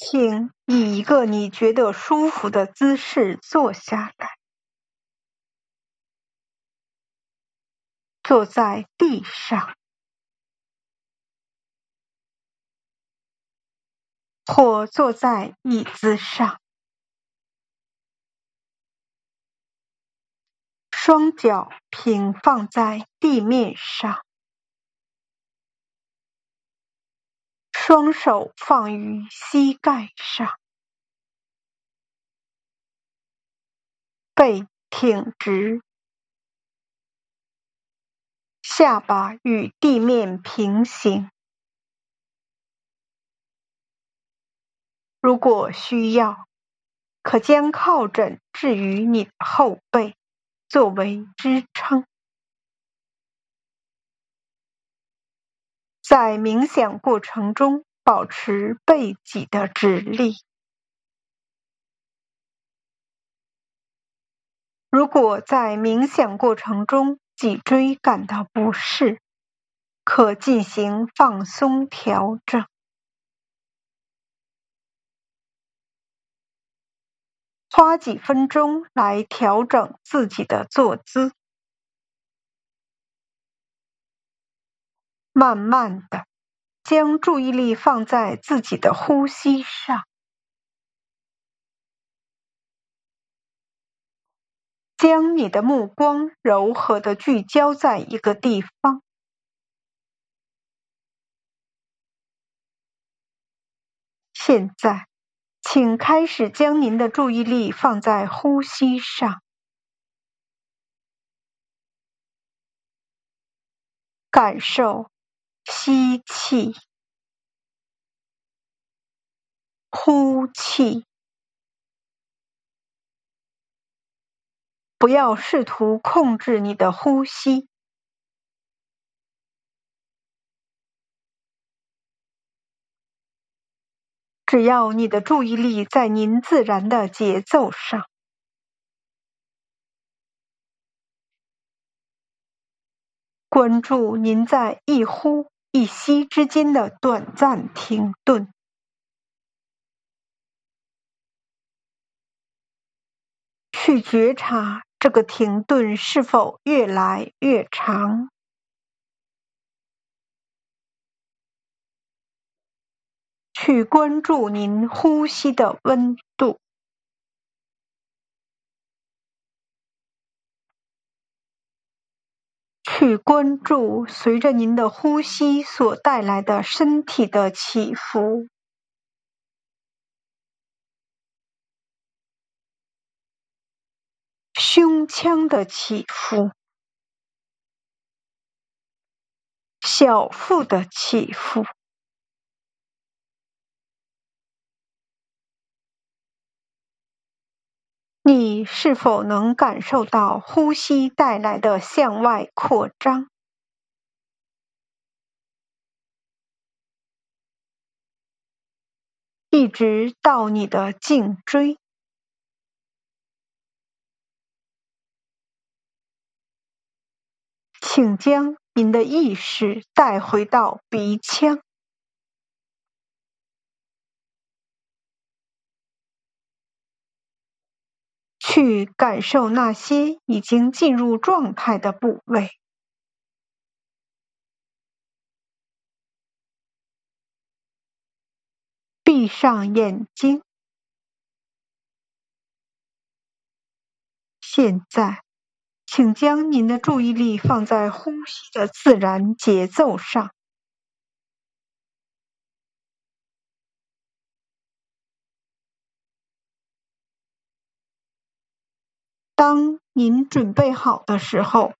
请以一个你觉得舒服的姿势坐下来，坐在地上，或坐在椅子上，双脚平放在地面上。双手放于膝盖上，背挺直，下巴与地面平行。如果需要，可将靠枕置于你的后背，作为支撑。在冥想过程中，保持背脊的直立。如果在冥想过程中脊椎感到不适，可进行放松调整。花几分钟来调整自己的坐姿。慢慢的，将注意力放在自己的呼吸上，将你的目光柔和的聚焦在一个地方。现在，请开始将您的注意力放在呼吸上，感受。吸气，呼气，不要试图控制你的呼吸，只要你的注意力在您自然的节奏上。关注您在一呼。一息之间的短暂停顿，去觉察这个停顿是否越来越长，去关注您呼吸的温度。去关注随着您的呼吸所带来的身体的起伏，胸腔的起伏，小腹的起伏。你是否能感受到呼吸带来的向外扩张，一直到你的颈椎？请将您的意识带回到鼻腔。去感受那些已经进入状态的部位。闭上眼睛。现在，请将您的注意力放在呼吸的自然节奏上。当您准备好的时候，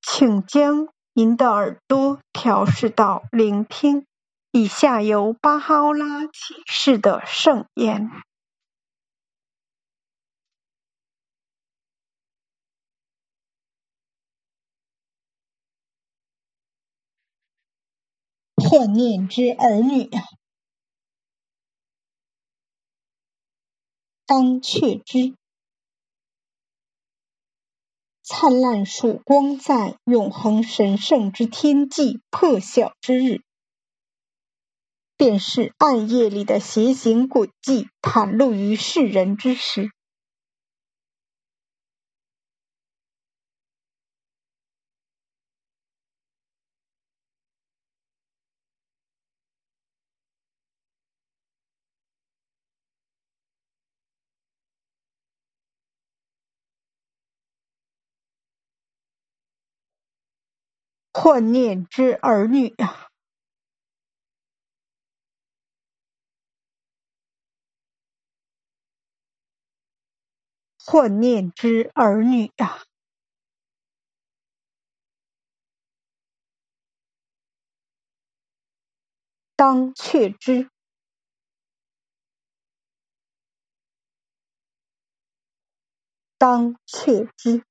请将您的耳朵调试到聆听以下由巴哈欧拉启示的圣言。幻念之儿女当却知，灿烂曙光在，永恒神圣之天际破晓之日，便是暗夜里的邪行诡计袒露于世人之时。幻念之儿女啊！幻念之儿女啊！当却之，当却之。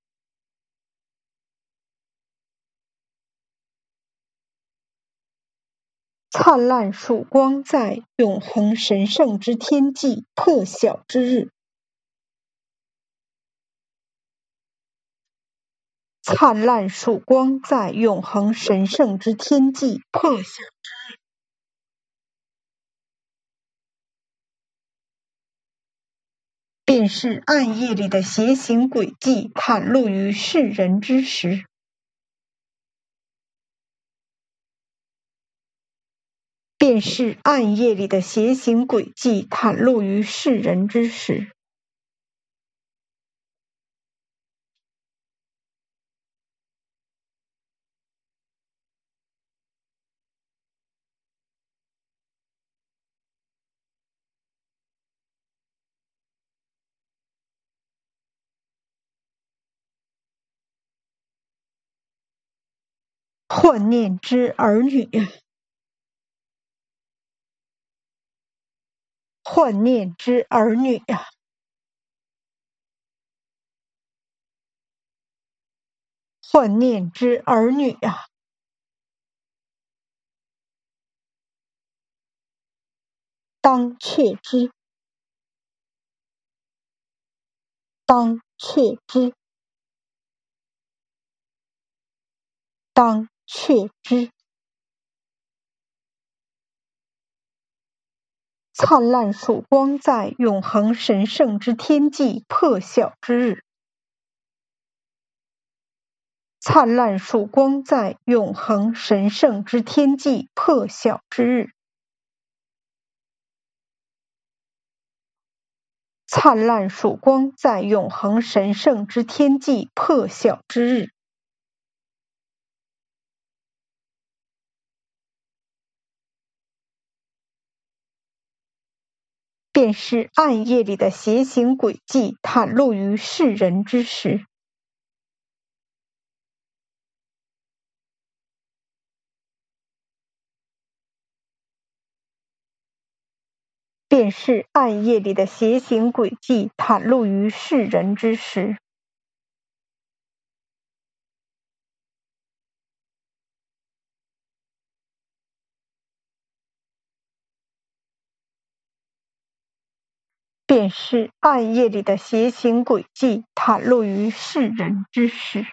灿烂曙光在，永恒神圣之天际破晓之日。灿烂曙光在，永恒神圣之天际破晓之日，便是暗夜里的邪行诡计袒露于世人之时。便是暗夜里的邪行诡计袒露于世人之时。幻念之儿女。幻念之儿女啊！幻念之儿女啊！当却之，当却之，当却之。灿烂曙光在，永恒神圣之天际破晓之日。灿烂曙光在，永恒神圣之天际破晓之日。灿烂曙光在，永恒神圣之天际破晓之日。便是暗夜里的邪行诡计袒露于世人之时，便是暗夜里的邪行诡计袒露于世人之时。便是暗夜里的邪行诡计袒露于世人之时，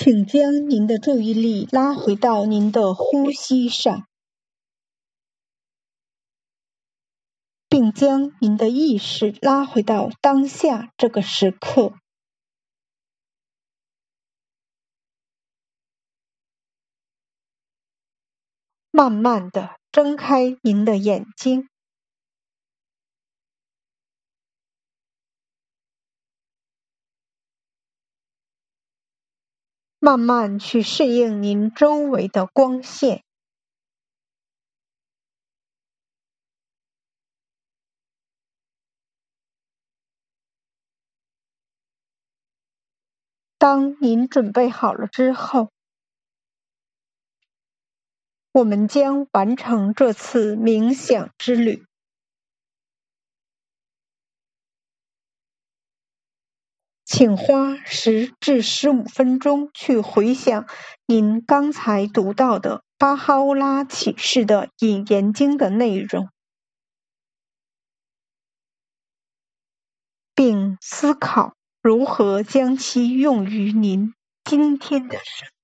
请将您的注意力拉回到您的呼吸上，并将您的意识拉回到当下这个时刻。慢慢的睁开您的眼睛。慢慢去适应您周围的光线。当您准备好了之后，我们将完成这次冥想之旅。请花十至十五分钟去回想您刚才读到的巴哈欧拉启示的引言经的内容，并思考如何将其用于您今天的生。